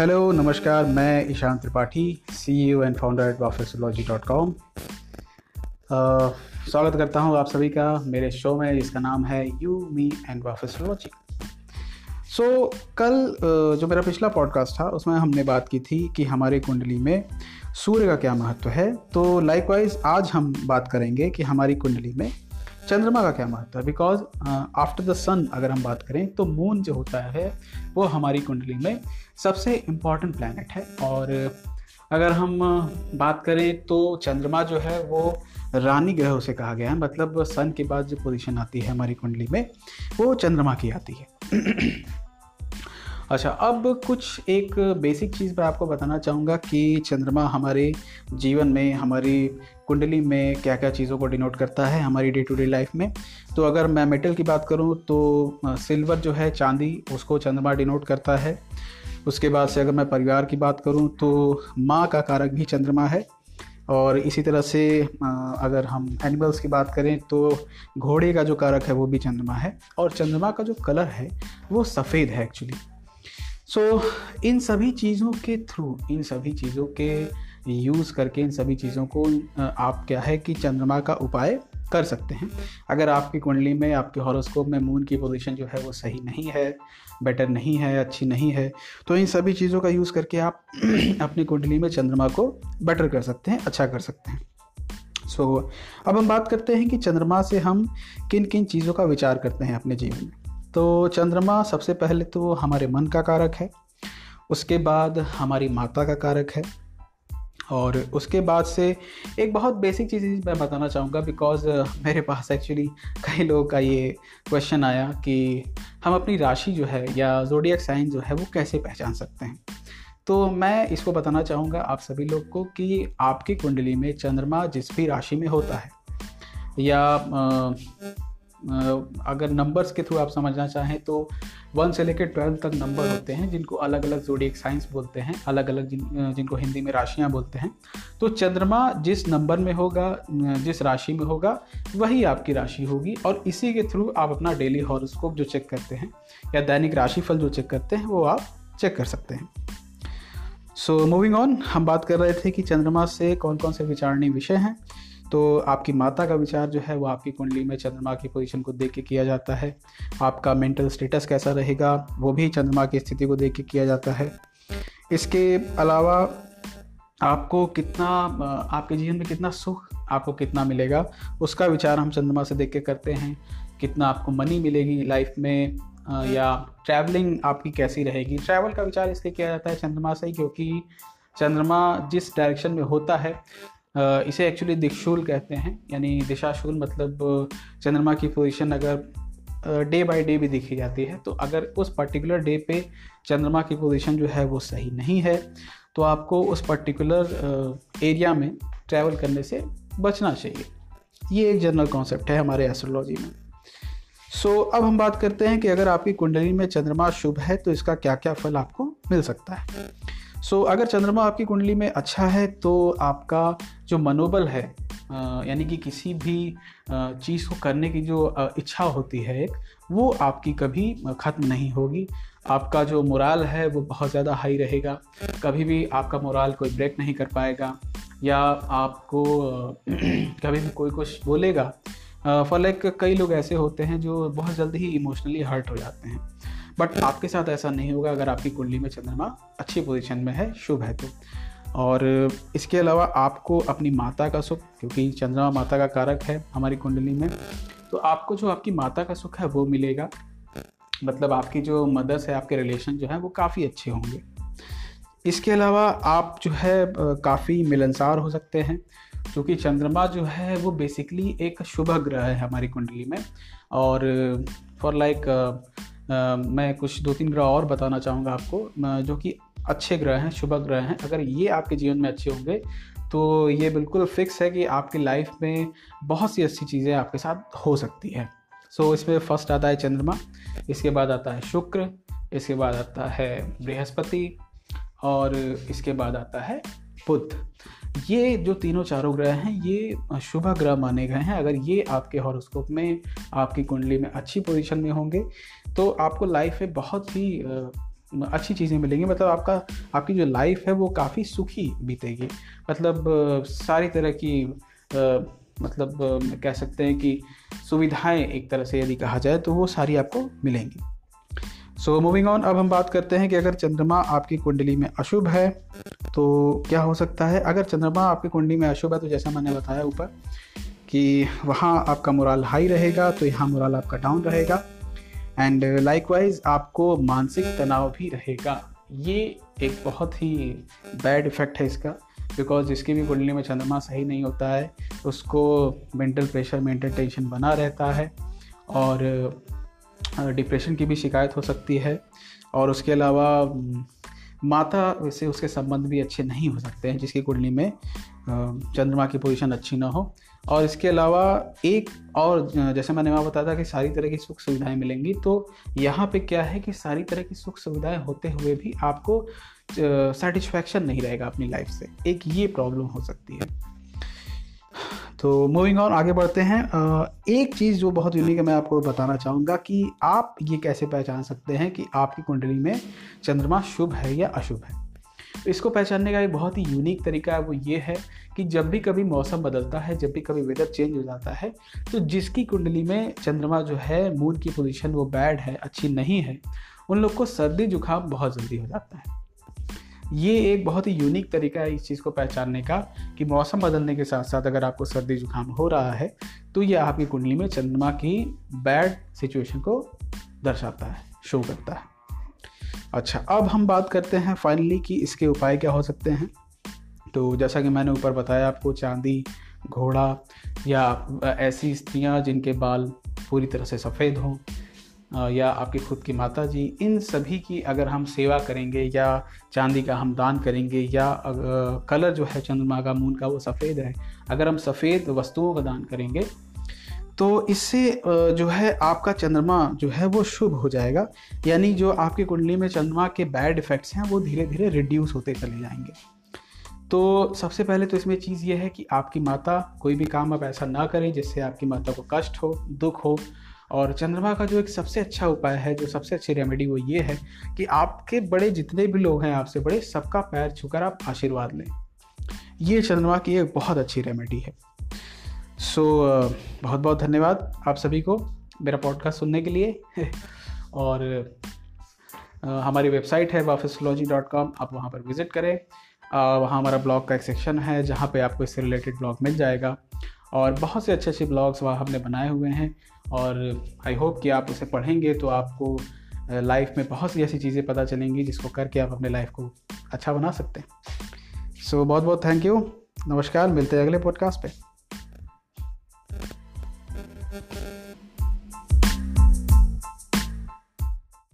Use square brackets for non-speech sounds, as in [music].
Hello नमस्कार मैं Ishan Tripathi CEO and founder at Wafesology dot com स्वागत करता हूँ आप सभी का मेरे शो में जिसका नाम है यू मी एंड वाफेसोलॉजी सो कल uh, जो मेरा पिछला पॉडकास्ट था उसमें हमने बात की थी कि हमारी कुंडली में सूर्य का क्या महत्व है। तो लाइकवाइज आज हम बात करेंगे कि हमारी कुंडली में चंद्रमा का क्या महत्व है? बिकॉज़ आफ्टर द सन अगर हम बात करें तो मून जो होता है वो हमारी कुंडली में सबसे इंपॉर्टेंट प्लानट है। और अगर हम uh, बात करें तो चंद्रमा जो है वो रानी ग्रह उसे कहा गया है। मतलब सन के बाद जो पोजीशन आती है हमारी कुंडली में वो चंद्रमा की आती है। [clears throat] अच्छा अब कुछ एक बेसिक चीज़ मैं आपको बताना चाहूँगा कि चंद्रमा हमारे जीवन में हमारी कुंडली में क्या क्या चीज़ों को डिनोट करता है हमारी डे टू डे लाइफ में। तो अगर मैं मेटल की बात करूँ तो सिल्वर जो है चांदी उसको चंद्रमा डिनोट करता है। उसके बाद से अगर मैं परिवार की बात करूँ तो माँ का कारक भी चंद्रमा है। और इसी तरह से अगर हम एनिमल्स की बात करें तो घोड़े का जो कारक है वो भी चंद्रमा है। और चंद्रमा का जो कलर है वो सफ़ेद है एक्चुअली सो so, इन सभी चीज़ों के थ्रू इन सभी चीज़ों के यूज़ करके इन सभी चीज़ों को आप क्या है कि चंद्रमा का उपाय कर सकते हैं। अगर आपकी कुंडली में आपके हॉरोस्कोप में मून की पोजीशन जो है वो सही नहीं है बेटर नहीं है अच्छी नहीं है तो इन सभी चीज़ों का यूज़ करके आप [clears throat] अपनी कुंडली में चंद्रमा को बेटर कर सकते हैं अच्छा कर सकते हैं। सो so, अब हम बात करते हैं कि चंद्रमा से हम किन किन चीज़ों का विचार करते हैं अपने जीवन में। तो चंद्रमा सबसे पहले तो हमारे मन का कारक है उसके बाद हमारी माता का कारक है और उसके बाद से एक बहुत बेसिक चीज़ मैं बताना चाहूँगा बिकॉज़ मेरे पास एक्चुअली कई लोगों का ये क्वेश्चन आया कि हम अपनी राशि जो है या जोडियक साइन जो है वो कैसे पहचान सकते हैं? तो मैं इसको बताना चाहूँगा आप सभी लोग को कि आपकी कुंडली में चंद्रमा जिस भी राशि में होता है या अगर नंबर्स के थ्रू आप समझना चाहें तो वन से लेकर ट्वेल्व तक नंबर होते हैं, जिनको अलग अलग जोडियक साइंस बोलते हैं अलग अलग जिन जिनको हिंदी में राशियाँ बोलते हैं। तो चंद्रमा जिस नंबर में होगा जिस राशि में होगा, वही आपकी राशि होगी और इसी के थ्रू आप अपना डेली हॉरोस्कोप जो चेक करते हैं या दैनिक राशिफल जो चेक करते हैं, वो आप चेक कर सकते हैं। सो मूविंग ऑन हम बात कर रहे थे कि चंद्रमा से कौन कौन से विचारणीय विषय हैं। तो आपकी माता का विचार जो है वो आपकी कुंडली में चंद्रमा की पोजीशन को देख के किया जाता है। आपका मेंटल स्टेटस कैसा रहेगा, वो भी चंद्रमा की स्थिति को देख के किया जाता है। इसके अलावा आपको कितना, आपके जीवन में कितना सुख आपको कितना मिलेगा, उसका विचार हम चंद्रमा से देख के करते हैं। कितना आपको मनी मिलेगी लाइफ में या ट्रैवलिंग आपकी कैसी रहेगी। ट्रैवल का विचार इसलिए किया जाता है चंद्रमा से क्योंकि चंद्रमा जिस डायरेक्शन में होता है इसे एक्चुअली दिक्षूल कहते हैं यानी दिशाशूल मतलब चंद्रमा की पोजीशन अगर डे बाय डे भी देखी जाती है तो अगर उस पर्टिकुलर डे पे चंद्रमा की पोजीशन जो है वो सही नहीं है तो आपको उस पर्टिकुलर एरिया में ट्रैवल करने से बचना चाहिए। ये एक जनरल कॉन्सेप्ट है हमारे एस्ट्रोलॉजी में। सो so, अब हम बात करते हैं कि अगर आपकी कुंडली में चंद्रमा शुभ है तो इसका क्या क्या फल आपको मिल सकता है? सो so, अगर चंद्रमा आपकी कुंडली में अच्छा है तो आपका जो मनोबल है यानी कि किसी भी चीज़ को करने की जो इच्छा होती है एक, वो आपकी कभी ख़त्म नहीं होगी। आपका जो मोराल है, वो बहुत ज़्यादा हाई रहेगा। कभी भी आपका मोराल कोई ब्रेक नहीं कर पाएगा, या आपको [clears throat] कभी भी कोई कुछ बोलेगा फॉर लाइक कई लोग ऐसे होते हैं जो बहुत जल्दी ही इमोशनली हर्ट हो जाते हैं। बट आपके साथ ऐसा नहीं होगा, अगर आपकी कुंडली में चंद्रमा अच्छी पोजीशन में है, शुभ है तो। और इसके अलावा आपको अपनी माता का सुख क्योंकि चंद्रमा माता का कारक है हमारी कुंडली में तो आपको जो आपकी माता का सुख है वो मिलेगा। मतलब आपकी जो मदर्स है आपके रिलेशन जो है वो काफ़ी अच्छे होंगे। इसके अलावा आप जो है काफ़ी मिलनसार हो सकते हैं क्योंकि चंद्रमा जो है वो बेसिकली एक शुभ ग्रह है हमारी कुंडली में। और फॉर लाइक like, मैं कुछ दो तीन ग्रह और बताना चाहूँगा आपको जो कि अच्छे ग्रह हैं शुभ ग्रह हैं। अगर ये आपके जीवन में अच्छे होंगे तो ये बिल्कुल फिक्स है कि आपकी लाइफ में बहुत सी अच्छी चीज़ें आपके साथ हो सकती है। सो so, इसमें फ़र्स्ट आता है चंद्रमा इसके बाद आता है शुक्र इसके बाद आता है बृहस्पति और इसके बाद आता है बुध। ये जो तीनों चारों ग्रह हैं ये शुभ ग्रह माने गए हैं। अगर ये आपके हॉरोस्कोप में आपकी कुंडली में अच्छी पोजीशन में होंगे तो आपको लाइफ में बहुत ही अच्छी चीज़ें मिलेंगी। मतलब आपका आपकी जो लाइफ है वो काफ़ी सुखी बीतेगी। मतलब सारी तरह की आ, मतलब कह सकते हैं कि सुविधाएँ एक तरह से यदि कहा जाए तो वो सारी आपको मिलेंगी। सो मूविंग ऑन अब हम बात करते हैं कि अगर चंद्रमा आपकी कुंडली में अशुभ है तो क्या हो सकता है? अगर चंद्रमा आपकी कुंडली में अशुभ है तो जैसा मैंने बताया ऊपर कि वहाँ आपका मोराल हाई रहेगा तो यहाँ मोराल आपका डाउन रहेगा। एंड लाइकवाइज आपको मानसिक तनाव भी रहेगा। ये एक बहुत ही बैड इफ़ेक्ट है इसका बिकॉज़ जिसकी भी कुंडली में चंद्रमा सही नहीं होता है, उसको मेंटल प्रेशर मेंटल टेंशन बना रहता है और डिप्रेशन की भी शिकायत हो सकती है। और उसके अलावा माता से उसके संबंध भी अच्छे नहीं हो सकते हैं, जिसकी कुंडली में चंद्रमा की पोजीशन अच्छी ना हो। और इसके अलावा एक और, जैसे मैंने वहाँ बताया था कि सारी तरह की सुख सुविधाएँ मिलेंगी तो यहाँ पे क्या है कि सारी तरह की सुख सुविधाएँ होते हुए भी आपको सेटिस्फैक्शन नहीं रहेगा अपनी लाइफ से। एक ये प्रॉब्लम हो सकती है। तो मूविंग ऑन आगे बढ़ते हैं। एक चीज़ जो बहुत यूनिक है, मैं आपको बताना चाहूँगा कि आप ये कैसे पहचान सकते हैं कि आपकी कुंडली में चंद्रमा शुभ है या अशुभ है। इसको पहचानने का एक बहुत ही यूनिक तरीका है, वो ये है कि जब भी कभी मौसम बदलता है, जब भी कभी वेदर चेंज हो जाता है तो जिसकी कुंडली में चंद्रमा जो है मून की पोजीशन वो बैड है, अच्छी नहीं है, उन लोग को सर्दी जुकाम बहुत जल्दी हो जाता है। ये एक बहुत ही यूनिक तरीका है इस चीज़ को पहचानने का कि मौसम बदलने के साथ साथ अगर आपको सर्दी जुकाम हो रहा है तो ये आपकी कुंडली में चंद्रमा की बैड सिचुएशन को दर्शाता है शो करता है। अच्छा अब हम बात करते हैं फाइनली कि इसके उपाय क्या हो सकते हैं। तो जैसा कि मैंने ऊपर बताया आपको, चांदी, घोड़ा या ऐसी स्त्रियाँ जिनके बाल पूरी तरह से सफ़ेद हों या आपकी खुद की माता जी इन सभी की अगर हम सेवा करेंगे या चांदी का हम दान करेंगे या कलर जो है चंद्रमा का, मून का वो सफ़ेद है, अगर हम सफ़ेद वस्तुओं का दान करेंगे तो इससे जो है आपका चंद्रमा जो है वो शुभ हो जाएगा। यानी जो आपकी कुंडली में चंद्रमा के बैड इफ़ेक्ट्स हैं, वो धीरे धीरे रिड्यूस होते चले जाएँगे। तो सबसे पहले तो इसमें चीज़ ये है कि आपकी माता कोई भी काम आप ऐसा ना करें जिससे आपकी माता को कष्ट हो दुख हो। और चंद्रमा का जो एक सबसे अच्छा उपाय है जो सबसे अच्छी रेमेडी वो ये है कि आपके बड़े जितने भी लोग हैं आपसे बड़े सबका पैर छूकर आप आशीर्वाद लें। ये चंद्रमा की एक बहुत अच्छी रेमेडी है। सो so, बहुत बहुत धन्यवाद आप सभी को मेरा पॉडकास्ट सुनने के लिए। [laughs] और हमारी वेबसाइट है वाफिसोलॉजी डॉट कॉम आप वहाँ पर विज़िट करें। वहाँ हमारा ब्लॉग का एक सेक्शन है जहाँ पे आपको इससे रिलेटेड ब्लॉग मिल जाएगा। और बहुत से अच्छे अच्छे ब्लॉग्स वहाँ हमने बनाए हुए हैं और आई होप कि आप उसे पढ़ेंगे तो आपको लाइफ में बहुत सी ऐसी चीज़ें पता चलेंगी जिसको करके आप अपने लाइफ को अच्छा बना सकते हैं। सो so, बहुत बहुत थैंक यू। नमस्कार मिलते हैं अगले पॉडकास्ट पे।